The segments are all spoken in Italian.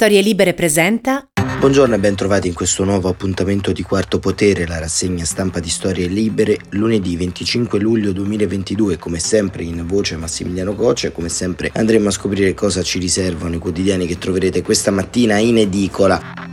Storie Libere presenta. Buongiorno e ben trovati in questo nuovo appuntamento di Quarto Potere, la rassegna stampa di Storie Libere, lunedì 25 luglio 2022, come sempre in voce Massimiliano Coce, come sempre andremo a scoprire cosa ci riservano i quotidiani che troverete questa mattina in edicola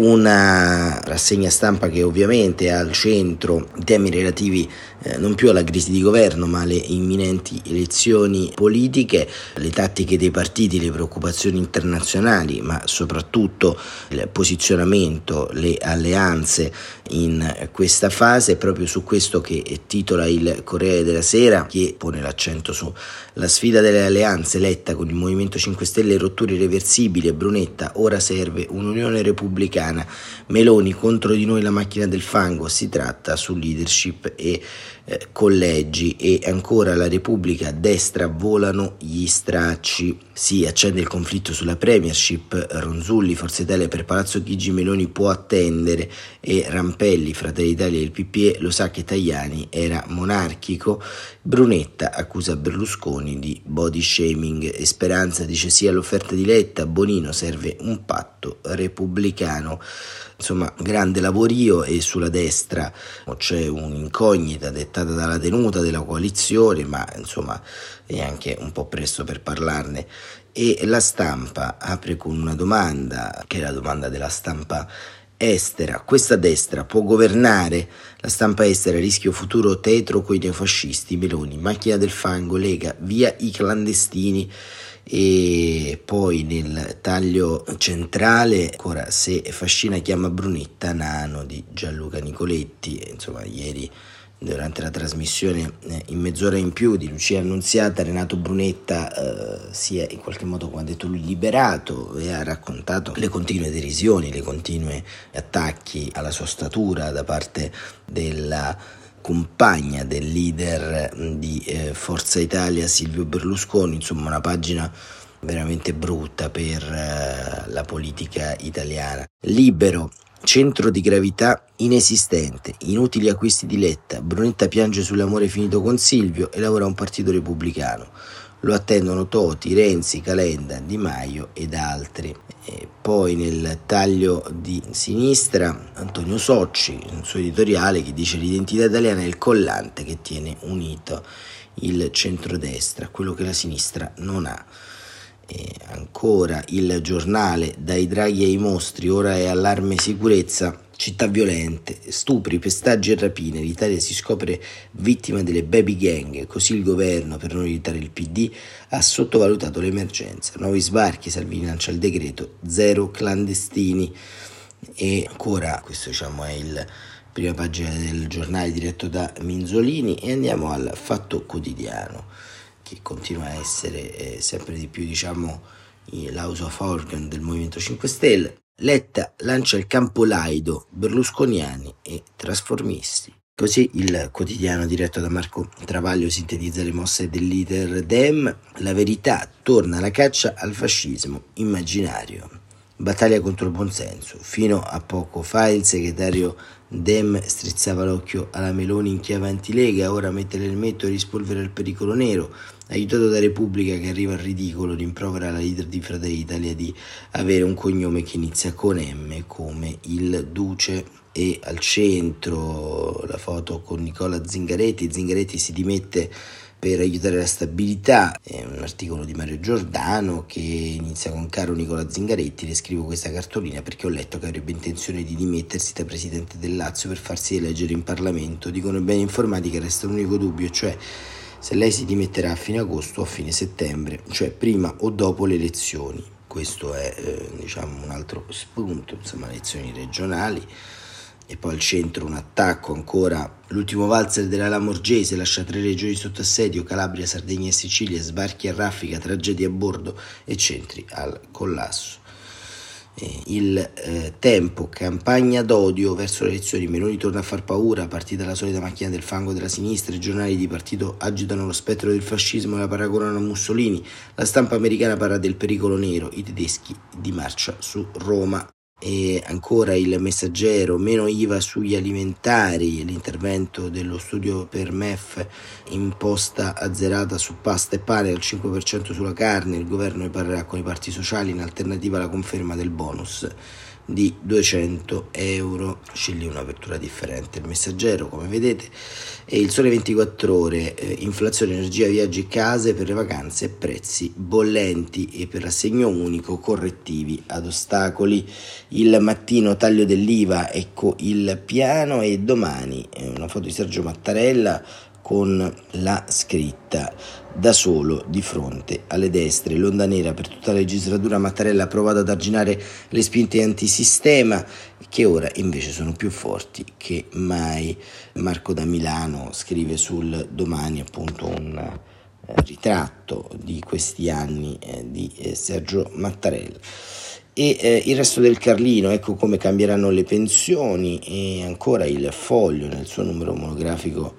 una rassegna stampa che ovviamente ha al centro temi relativi eh, non più alla crisi di governo ma alle imminenti elezioni politiche, le tattiche dei partiti, le preoccupazioni internazionali ma soprattutto il posizionamento, le alleanze in questa fase, proprio su questo che titola il Corriere della Sera che pone l'accento sulla sfida delle alleanze letta con il Movimento 5 Stelle rotture irreversibili e Brunetta, ora serve un'Unione Repubblicana. Meloni contro di noi la macchina del fango, si tratta su leadership e eh, collegi e ancora la Repubblica, destra volano gli stracci, si accende il conflitto sulla premiership, Ronzulli, Forza Italia per Palazzo Chigi Meloni può attendere e Rampelli, Fratelli d'Italia e il PPE lo sa che Tajani era monarchico, Brunetta accusa Berlusconi di body shaming. E Speranza dice sì all'offerta di Letta, Bonino serve un patto repubblicano insomma grande lavorio e sulla destra c'è un'incognita dettata dalla tenuta della coalizione ma insomma è anche un po' presto per parlarne e la stampa apre con una domanda che è la domanda della stampa estera. Questa destra può governare? La stampa estera rischio futuro tetro coi neofascisti, Meloni, macchina del fango, Lega, via i clandestini e poi nel taglio centrale ancora se Fascina chiama Brunetta Nano di Gianluca Nicoletti. Insomma ieri durante la trasmissione eh, in mezz'ora in più di Lucia Annunziata Renato Brunetta eh, si è in qualche modo come ha detto lui liberato e ha raccontato le continue derisioni le continue attacchi alla sua statura da parte della compagna del leader di eh, Forza Italia Silvio Berlusconi, insomma una pagina veramente brutta per eh, la politica italiana. Libero, centro di gravità inesistente, inutili acquisti di Letta, Brunetta piange sull'amore finito con Silvio e lavora a un partito repubblicano. Lo attendono Toti, Renzi, Calenda, Di Maio ed altri. E poi nel taglio di sinistra Antonio Socci, nel suo editoriale, che dice l'identità italiana è il collante che tiene unito il centrodestra, quello che la sinistra non ha. E ancora il giornale Dai draghi ai mostri, ora è allarme sicurezza città violente, stupri, pestaggi e rapine, l'Italia si scopre vittima delle baby gang, così il governo, per non aiutare il PD, ha sottovalutato l'emergenza. Nuovi sbarchi, Salvini lancia il decreto, zero clandestini. E ancora, questo diciamo è il prima pagina del giornale diretto da Minzolini. E andiamo al Fatto Quotidiano che continua a essere eh, sempre di più diciamo l'house of organ del Movimento 5 Stelle Letta lancia il campo laido, berlusconiani e trasformisti. Così il quotidiano diretto da Marco Travaglio sintetizza le mosse del leader Dem. La verità torna alla caccia al fascismo immaginario. Battaglia contro il buonsenso. Fino a poco fa il segretario Dem strizzava l'occhio alla Meloni in chiave antilega, ora mette l'elmetto e rispolvera il pericolo nero aiutato da Repubblica che arriva al ridicolo, rimprovera la leader di Fratelli d'Italia di avere un cognome che inizia con M come il Duce. E al centro la foto con Nicola Zingaretti, Zingaretti si dimette per aiutare la stabilità, è un articolo di Mario Giordano che inizia con caro Nicola Zingaretti, le scrivo questa cartolina perché ho letto che avrebbe intenzione di dimettersi da presidente del Lazio per farsi eleggere in Parlamento, dicono i beni informati che resta l'unico dubbio, cioè se lei si dimetterà a fine agosto o a fine settembre, cioè prima o dopo le elezioni. Questo è eh, diciamo un altro spunto, insomma, elezioni regionali. E poi al centro un attacco ancora, l'ultimo valzer della Lamorgese lascia tre regioni sotto assedio, Calabria, Sardegna e Sicilia, sbarchi a raffica, tragedie a bordo e centri al collasso. Il eh, tempo, campagna d'odio verso le elezioni, Meloni torna a far paura, partita la solita macchina del fango della sinistra, i giornali di partito agitano lo spettro del fascismo e la paragonano a Mussolini, la stampa americana parla del pericolo nero, i tedeschi di marcia su Roma. E ancora il messaggero, meno IVA sugli alimentari, l'intervento dello studio per MEF imposta azzerata su pasta e pane al 5% sulla carne, il governo ne parlerà con i parti sociali in alternativa alla conferma del bonus di 200 euro. Scegli un'apertura differente. Il messaggero, come vedete, e il sole 24 ore, eh, inflazione, energia, viaggi, case per le vacanze, prezzi bollenti e per l'assegno unico, correttivi ad ostacoli. Il mattino taglio dell'IVA, ecco il piano e domani eh, una foto di Sergio Mattarella con la scritta da solo di fronte alle destre, l'onda nera per tutta la legislatura Mattarella ha provato ad arginare le spinte antisistema che ora invece sono più forti che mai. Marco da Milano scrive sul domani appunto un eh, ritratto di questi anni eh, di eh, Sergio Mattarella e eh, il resto del Carlino, ecco come cambieranno le pensioni e ancora il foglio nel suo numero monografico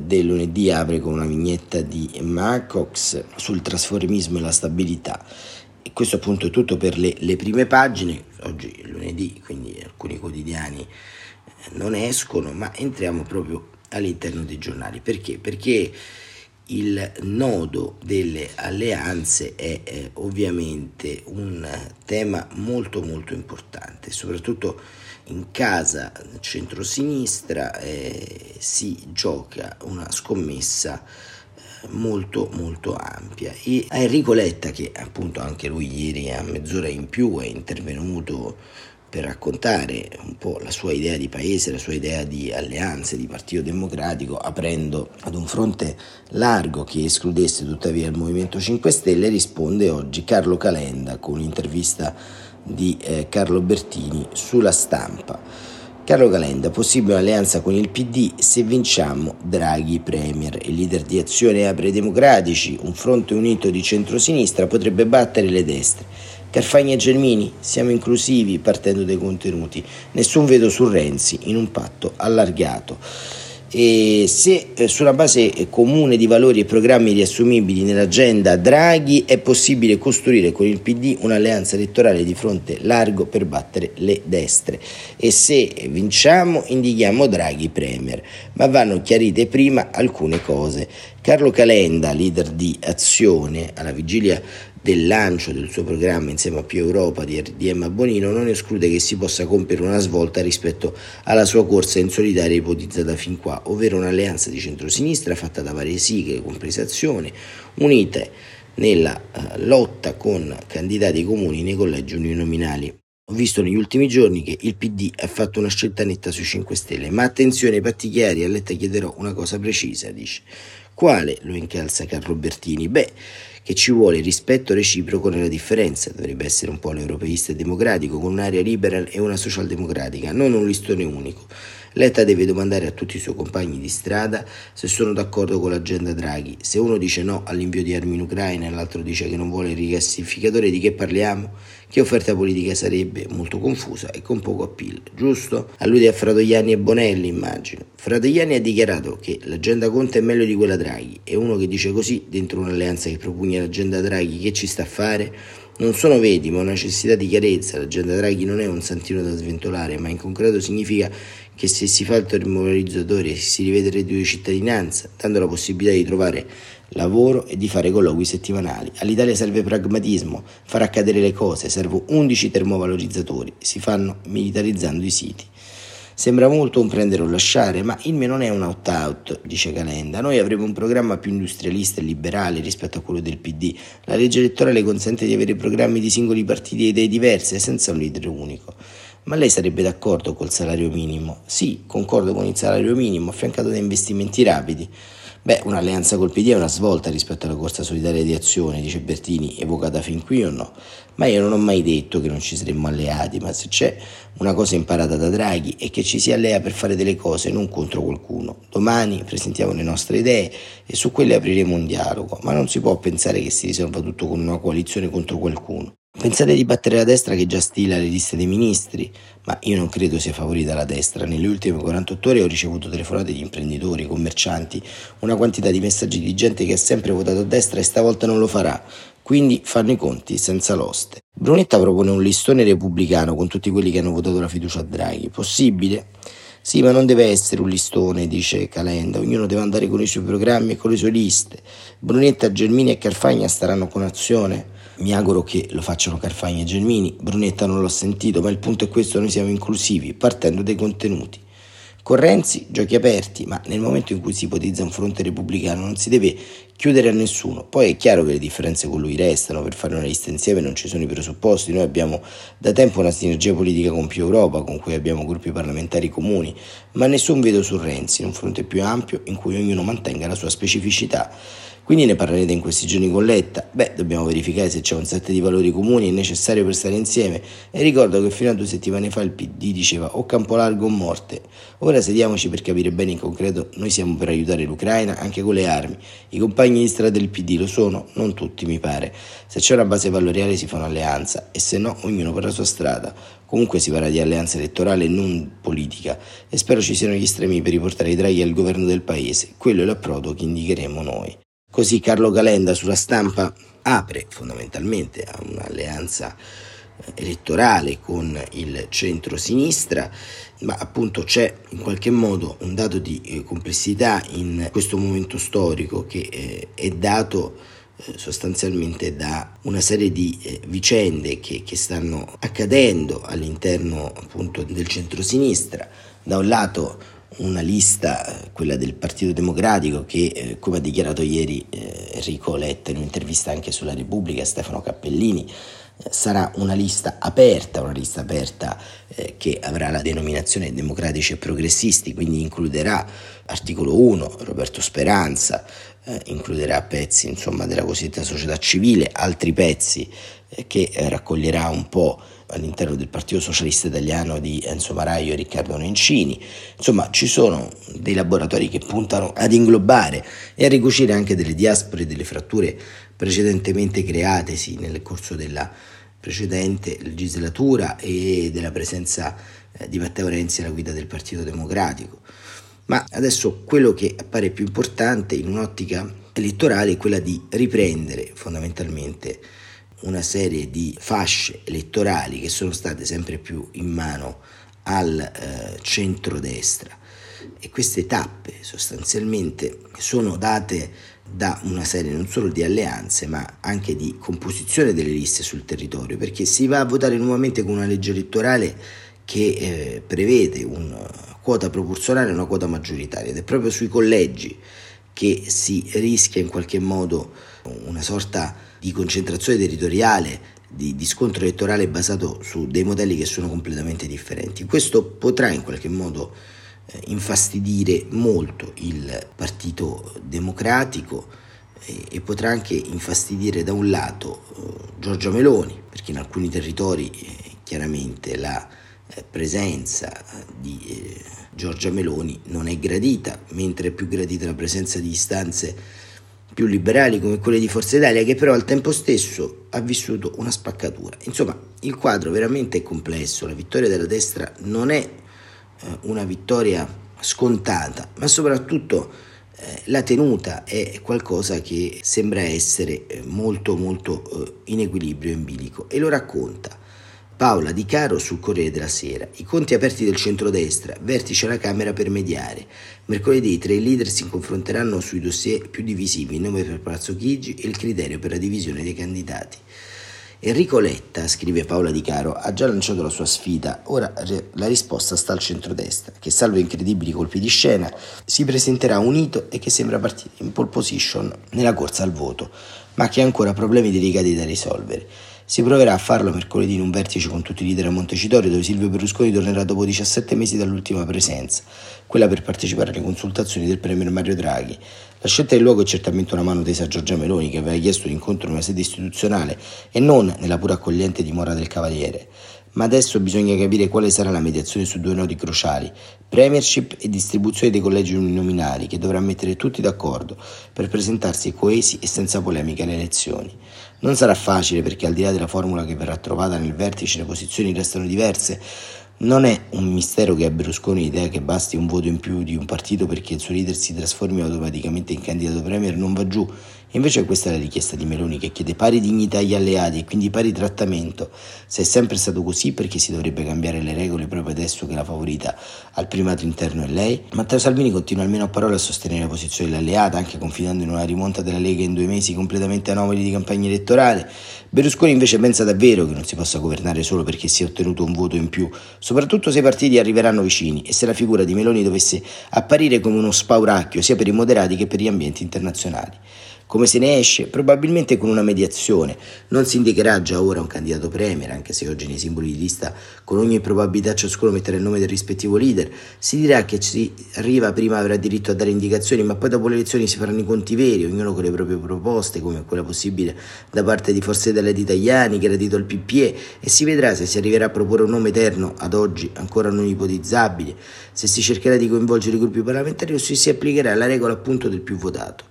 del lunedì apre con una vignetta di Marcox sul trasformismo e la stabilità. E questo appunto è tutto per le, le prime pagine, oggi è lunedì, quindi alcuni quotidiani eh, non escono, ma entriamo proprio all'interno dei giornali. Perché? Perché il nodo delle alleanze è eh, ovviamente un tema molto molto importante, soprattutto in casa centrosinistra eh, si gioca una scommessa eh, molto molto ampia. E Enrico Letta che appunto anche lui ieri a mezz'ora in più è intervenuto per raccontare un po' la sua idea di paese, la sua idea di alleanze, di partito democratico, aprendo ad un fronte largo che escludesse tuttavia il Movimento 5 Stelle, risponde oggi Carlo Calenda con un'intervista di eh, Carlo Bertini sulla stampa. Carlo Calenda, possibile un'alleanza con il PD se vinciamo Draghi Premier. Il leader di Azione Apre Democratici, un fronte unito di centrosinistra, potrebbe battere le destre. Carfagna e Gelmini, siamo inclusivi partendo dai contenuti. Nessun veto su Renzi in un patto allargato e se eh, sulla base comune di valori e programmi riassumibili nell'agenda Draghi è possibile costruire con il PD un'alleanza elettorale di fronte largo per battere le destre e se vinciamo indichiamo Draghi Premier, ma vanno chiarite prima alcune cose. Carlo Calenda, leader di Azione, alla vigilia del lancio del suo programma insieme a Più Europa di, di Emma Bonino non esclude che si possa compiere una svolta rispetto alla sua corsa in solitaria ipotizzata fin qua, ovvero un'alleanza di centrosinistra fatta da varie sighe, comprese azione, unite nella uh, lotta con candidati comuni nei collegi uninominali. Ho visto negli ultimi giorni che il PD ha fatto una scelta netta sui 5 Stelle, ma attenzione ai patti chiari, a Letta chiederò una cosa precisa, dice. Quale? lo incalza Carlo Bertini. Beh, che ci vuole rispetto reciproco nella differenza, dovrebbe essere un polo europeista e democratico con un'area liberal e una socialdemocratica, non un listone unico. Letta deve domandare a tutti i suoi compagni di strada se sono d'accordo con l'agenda Draghi. Se uno dice no all'invio di armi in Ucraina e l'altro dice che non vuole il rigassificatore, di che parliamo? Che offerta politica sarebbe? Molto confusa e con poco appeal, giusto? Allude a Fratoianni e Bonelli, immagino. Fratoianni ha dichiarato che l'agenda Conte è meglio di quella Draghi e uno che dice così dentro un'alleanza che propugna l'agenda Draghi che ci sta a fare? Non sono veti, ma una necessità di chiarezza. L'agenda Draghi non è un santino da sventolare, ma in concreto significa che se si fa il termovalorizzatore si rivede il reddito di cittadinanza, dando la possibilità di trovare lavoro e di fare colloqui settimanali. All'Italia serve pragmatismo, far accadere le cose, servono 11 termovalorizzatori, si fanno militarizzando i siti. Sembra molto un prendere o lasciare, ma il mio non è un out-out, dice Calenda. Noi avremo un programma più industrialista e liberale rispetto a quello del PD. La legge elettorale consente di avere programmi di singoli partiti e idee diverse senza un leader unico. Ma lei sarebbe d'accordo col salario minimo? Sì, concordo con il salario minimo, affiancato da investimenti rapidi. Beh, un'alleanza col PD è una svolta rispetto alla corsa solitaria di azione, dice Bertini, evocata fin qui o no? Ma io non ho mai detto che non ci saremmo alleati, ma se c'è una cosa imparata da Draghi è che ci si allea per fare delle cose, non contro qualcuno. Domani presentiamo le nostre idee e su quelle apriremo un dialogo, ma non si può pensare che si risolva tutto con una coalizione contro qualcuno. Pensate di battere la destra che già stila le liste dei ministri, ma io non credo sia favorita la destra. Nelle ultime 48 ore ho ricevuto telefonate di imprenditori, commercianti, una quantità di messaggi di gente che ha sempre votato a destra e stavolta non lo farà. quindi fanno i conti senza l'oste. Brunetta propone un listone repubblicano con tutti quelli che hanno votato la fiducia a Draghi. Possibile? Sì, ma non deve essere un listone, dice Calenda, ognuno deve andare con i suoi programmi e con le sue liste. Brunetta, Germini e Carfagna staranno con azione. Mi auguro che lo facciano Carfagna e Gelmini. Brunetta non l'ho sentito, ma il punto è questo: noi siamo inclusivi, partendo dai contenuti. Con Renzi giochi aperti, ma nel momento in cui si ipotizza un fronte repubblicano non si deve chiudere a nessuno. Poi è chiaro che le differenze con lui restano, per fare una lista insieme non ci sono i presupposti, noi abbiamo da tempo una sinergia politica con più Europa, con cui abbiamo gruppi parlamentari comuni, ma nessun vedo su Renzi, in un fronte più ampio in cui ognuno mantenga la sua specificità. Quindi ne parlerete in questi giorni con Letta? Beh, dobbiamo verificare se c'è un set di valori comuni necessario per stare insieme e ricordo che fino a due settimane fa il PD diceva o campo largo o morte. Ora sediamoci per capire bene in concreto, noi siamo per aiutare l'Ucraina anche con le armi. I compagni di strada del PD lo sono? Non tutti mi pare. Se c'è una base valoriale si fa un'alleanza e se no ognuno per la sua strada. Comunque si parla di alleanza elettorale e non politica e spero ci siano gli estremi per riportare i draghi al governo del paese. Quello è l'approdo che indicheremo noi. Così Carlo Calenda sulla stampa apre fondamentalmente a un'alleanza eh, elettorale con il centro-sinistra, ma appunto c'è in qualche modo un dato di eh, complessità in questo momento storico che eh, è dato sostanzialmente da una serie di vicende che, che stanno accadendo all'interno appunto del centro-sinistra. Da un lato una lista, quella del Partito Democratico, che eh, come ha dichiarato ieri eh, Enrico Letta in un'intervista anche sulla Repubblica, Stefano Cappellini, eh, sarà una lista aperta, una lista aperta eh, che avrà la denominazione democratici e progressisti, quindi includerà articolo 1 Roberto Speranza, eh, includerà pezzi insomma, della cosiddetta società civile, altri pezzi eh, che raccoglierà un po' all'interno del Partito Socialista Italiano di Enzo Maraio e Riccardo Nencini. Insomma, ci sono dei laboratori che puntano ad inglobare e a ricucire anche delle diaspore e delle fratture precedentemente createsi nel corso della precedente legislatura e della presenza eh, di Matteo Renzi alla guida del Partito Democratico. Ma adesso quello che appare più importante in un'ottica elettorale è quella di riprendere fondamentalmente una serie di fasce elettorali che sono state sempre più in mano al eh, centrodestra. E queste tappe sostanzialmente sono date da una serie non solo di alleanze ma anche di composizione delle liste sul territorio perché si va a votare nuovamente con una legge elettorale che eh, prevede una quota proporzionale e una quota maggioritaria. Ed è proprio sui collegi che si rischia in qualche modo una sorta di concentrazione territoriale, di, di, scontro elettorale basato su dei modelli che sono completamente differenti. Questo potrà in qualche modo eh, infastidire molto il Partito Democratico e, e, potrà anche infastidire da un lato eh, Giorgia Meloni, perché in alcuni territori eh, chiaramente la eh, presenza di eh, Giorgia Meloni non è gradita, mentre è più gradita la presenza di istanze più liberali come quelle di Forza Italia, che però al tempo stesso ha vissuto una spaccatura. Insomma, il quadro veramente è complesso, la vittoria della destra non è eh, una vittoria scontata, ma soprattutto eh, la tenuta è qualcosa che sembra essere eh, molto molto eh, in equilibrio, in bilico, e lo racconta Paola Di Caro sul Corriere della Sera. I conti aperti del centrodestra, vertice alla Camera per mediare. Mercoledì i tre leader si confronteranno sui dossier più divisivi, il nome per Palazzo Chigi e il criterio per la divisione dei candidati. Enrico Letta, scrive Paola Di Caro, ha già lanciato la sua sfida, ora la risposta sta al centrodestra, che salvo incredibili colpi di scena si presenterà unito e che sembra partire in pole position nella corsa al voto, ma che ha ancora problemi delicati da risolvere. Si proverà a farlo mercoledì in un vertice con tutti i leader a Montecitorio dove Silvio Berlusconi tornerà dopo 17 mesi dall'ultima presenza, quella per partecipare alle consultazioni del Premier Mario Draghi. La scelta del luogo è certamente una mano tesa a Giorgia Meloni che aveva chiesto l'incontro in una sede istituzionale e non nella pura accogliente dimora del Cavaliere. Ma adesso bisogna capire quale sarà la mediazione su due nodi cruciali, premiership e distribuzione dei collegi uninominali, che dovrà mettere tutti d'accordo per presentarsi coesi e senza polemiche alle elezioni. Non sarà facile perché al di là della formula che verrà trovata nel vertice le posizioni restano diverse. Non è un mistero che a Berlusconi l'idea che basti un voto in più di un partito perché il suo leader si trasformi automaticamente in candidato premier non va giù invece questa è la richiesta di Meloni che chiede pari dignità agli alleati e quindi pari trattamento. Se è sempre stato così, perché si dovrebbe cambiare le regole proprio adesso che la favorita al primato interno è lei? Matteo Salvini continua almeno a parole a sostenere la posizione dell'alleata, anche confidando in una rimonta della Lega in due mesi completamente anomali di campagna elettorale. Berlusconi invece pensa davvero che non si possa governare solo perché si è ottenuto un voto in più, soprattutto se i partiti arriveranno vicini e se la figura di Meloni dovesse apparire come uno spauracchio sia per i moderati che per gli ambienti internazionali. Come se ne esce? Probabilmente con una mediazione. Non si indicherà già ora un candidato premier, anche se oggi nei simboli di lista con ogni probabilità ciascuno metterà il nome del rispettivo leader. Si dirà che ci arriva prima avrà diritto a dare indicazioni, ma poi dopo le elezioni si faranno i conti veri, ognuno con le proprie proposte, come quella possibile da parte di Forze Italia di Italiani, che era dito al PPE, e si vedrà se si arriverà a proporre un nome eterno, ad oggi ancora non ipotizzabile, se si cercherà di coinvolgere i gruppi parlamentari o se si applicherà la regola appunto del più votato.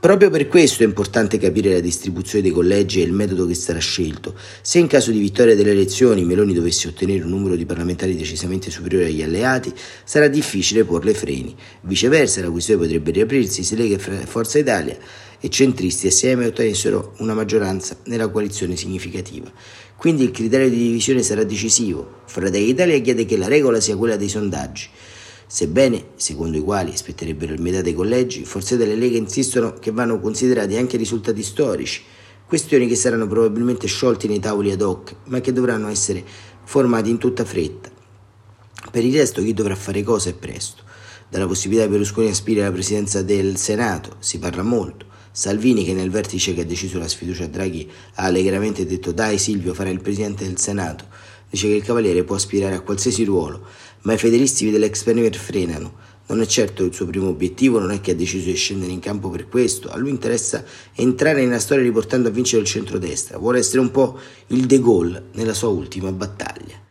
Proprio per questo è importante capire la distribuzione dei collegi e il metodo che sarà scelto. Se in caso di vittoria delle elezioni Meloni dovesse ottenere un numero di parlamentari decisamente superiore agli alleati, sarà difficile porle freni. Viceversa, la questione potrebbe riaprirsi se Lega e Forza Italia e centristi assieme ottenessero una maggioranza nella coalizione significativa. Quindi il criterio di divisione sarà decisivo. Fratelli Italia chiede che la regola sia quella dei sondaggi. Sebbene, secondo i quali spetterebbero il metà dei collegi, forse delle leghe insistono che vanno considerati anche risultati storici, questioni che saranno probabilmente sciolte nei tavoli ad hoc, ma che dovranno essere formati in tutta fretta. Per il resto chi dovrà fare cosa è presto. Dalla possibilità di Berlusconi aspirare alla presidenza del Senato si parla molto. Salvini, che nel vertice che ha deciso la sfiducia a Draghi, ha allegramente detto dai Silvio farai il presidente del Senato, dice che il Cavaliere può aspirare a qualsiasi ruolo, ma i fedelisti dell'ex Premier frenano. Non è certo il suo primo obiettivo, non è che ha deciso di scendere in campo per questo, a lui interessa entrare nella storia riportando a vincere il centrodestra, vuole essere un po' il De Gaulle nella sua ultima battaglia.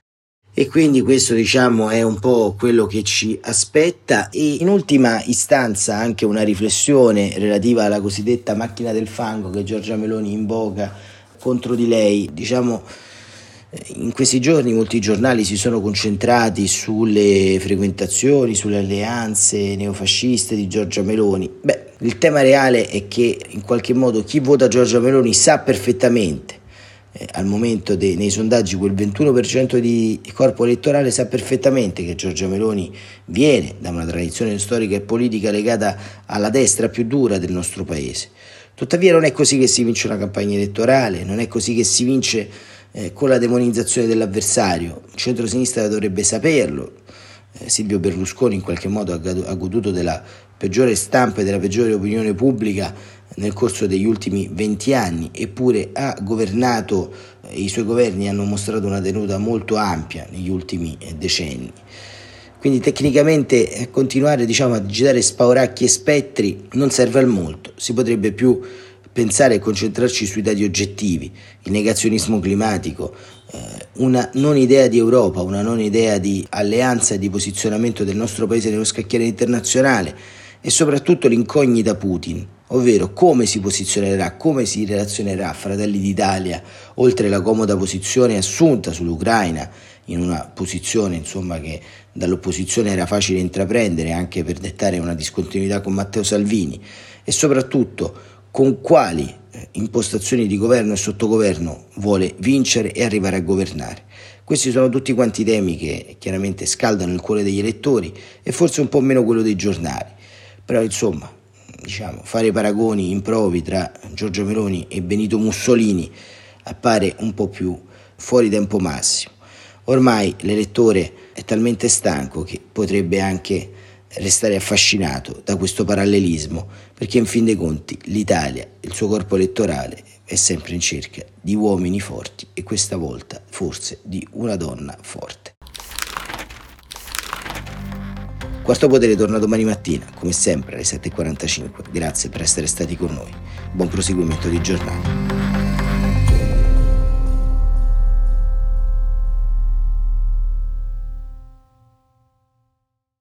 E quindi questo diciamo è un po' quello che ci aspetta e in ultima istanza anche una riflessione relativa alla cosiddetta macchina del fango che Giorgia Meloni invoca contro di lei, diciamo in questi giorni molti giornali si sono concentrati sulle frequentazioni, sulle alleanze neofasciste di Giorgia Meloni. Beh, il tema reale è che in qualche modo chi vota Giorgia Meloni sa perfettamente, eh, al momento de, nei sondaggi quel 21% di corpo elettorale sa perfettamente che Giorgia Meloni viene da una tradizione storica e politica legata alla destra più dura del nostro paese. Tuttavia non è così che si vince una campagna elettorale, non è così che si vince eh, con la demonizzazione dell'avversario. Il centro-sinistra dovrebbe saperlo. Eh, Silvio Berlusconi in qualche modo ha, goduto della peggiore stampa e della peggiore opinione pubblica nel corso degli ultimi venti anni, eppure ha governato, eh, i suoi governi hanno mostrato una tenuta molto ampia negli ultimi eh, decenni. Quindi tecnicamente eh, continuare diciamo, a digitare spauracchi e spettri non serve a molto, si potrebbe più pensare e concentrarci sui dati oggettivi, il negazionismo climatico, eh, una non idea di Europa, una non idea di alleanza e di posizionamento del nostro paese nello scacchiere internazionale e soprattutto l'incognita Putin, ovvero come si posizionerà, come si relazionerà Fratelli d'Italia, oltre la comoda posizione assunta sull'Ucraina, in una posizione insomma, che dall'opposizione era facile intraprendere anche per dettare una discontinuità con Matteo Salvini e soprattutto con quali eh, impostazioni di governo e sottogoverno vuole vincere e arrivare a governare. Questi sono tutti quanti temi che chiaramente scaldano il cuore degli elettori e forse un po' meno quello dei giornali. Però insomma, diciamo, fare paragoni improvi tra Giorgio Meloni e Benito Mussolini appare un po' più fuori tempo massimo. Ormai l'elettore è talmente stanco che potrebbe anche restare affascinato da questo parallelismo, perché in fin dei conti l'Italia, il suo corpo elettorale, è sempre in cerca di uomini forti e questa volta forse di una donna forte. Quarto Potere torna domani mattina, come sempre alle 7.45. Grazie per essere stati con noi. Buon proseguimento di giornata.